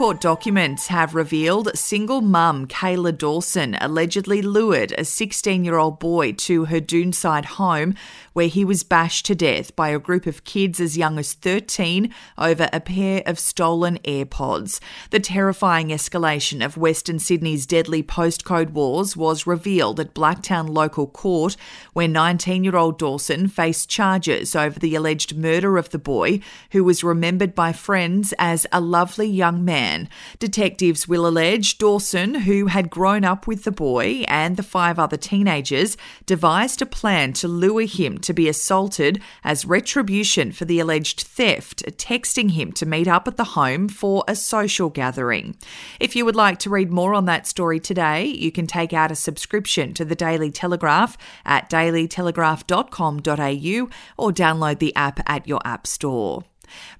Court documents have revealed single mum Kayla Dawson allegedly lured a 16 year old boy to her Doonside home where he was bashed to death by a group of kids as young as 13 over a pair of stolen AirPods. The terrifying escalation of Western Sydney's deadly postcode wars was revealed at Blacktown Local Court, where 19 year old Dawson faced charges over the alleged murder of the boy, who was remembered by friends as a lovely young man. Detectives will allege Dawson, who had grown up with the boy and the five other teenagers, devised a plan to lure him to be assaulted as retribution for the alleged theft, texting him to meet up at the home for a social gathering. If you would like to read more on that story today, you can take out a subscription to the Daily Telegraph at dailytelegraph.com.au or download the app at your app store.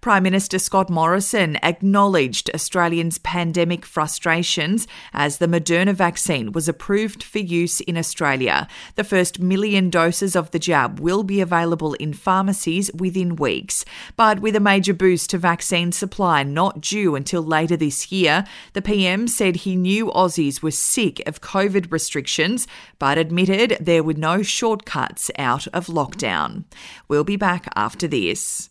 Prime Minister Scott Morrison acknowledged Australians' pandemic frustrations as the Moderna vaccine was approved for use in Australia. The first million doses of the jab will be available in pharmacies within weeks. But with a major boost to vaccine supply not due until later this year, the PM said he knew Aussies were sick of COVID restrictions, but admitted there were no shortcuts out of lockdown. We'll be back after this.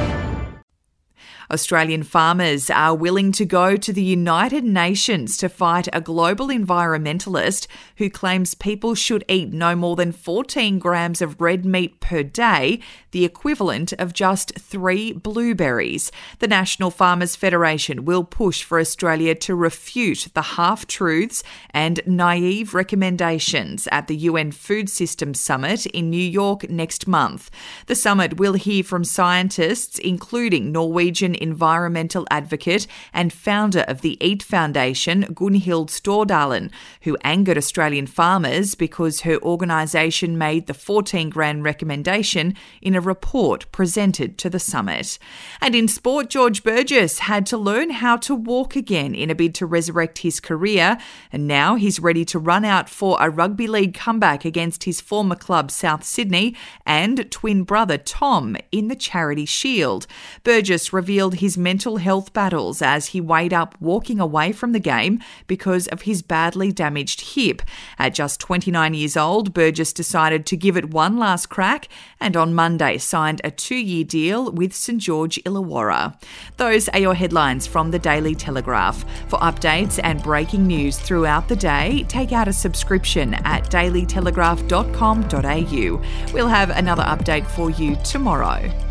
Australian farmers are willing to go to the United Nations to fight a global environmentalist who claims people should eat no more than 14 grams of red meat per day, the equivalent of just three blueberries. The National Farmers Federation will push for Australia to refute the half truths and naive recommendations at the UN Food Systems Summit in New York next month. The summit will hear from scientists, including Norwegian environmental advocate and founder of the EAT Foundation, Gunhild Stordalen, who angered Australian farmers because her organisation made the 14 grand recommendation in a report presented to the summit. And in sport, George Burgess had to learn how to walk again in a bid to resurrect his career, and now he's ready to run out for a rugby league comeback against his former club South Sydney and twin brother Tom in the Charity Shield. Burgess revealed his mental health battles as he weighed up walking away from the game because of his badly damaged hip. At just 29 years old, Burgess decided to give it one last crack and on Monday signed a two year deal with St George Illawarra. Those are your headlines from the Daily Telegraph. For updates and breaking news throughout the day, take out a subscription at dailytelegraph.com.au. We'll have another update for you tomorrow.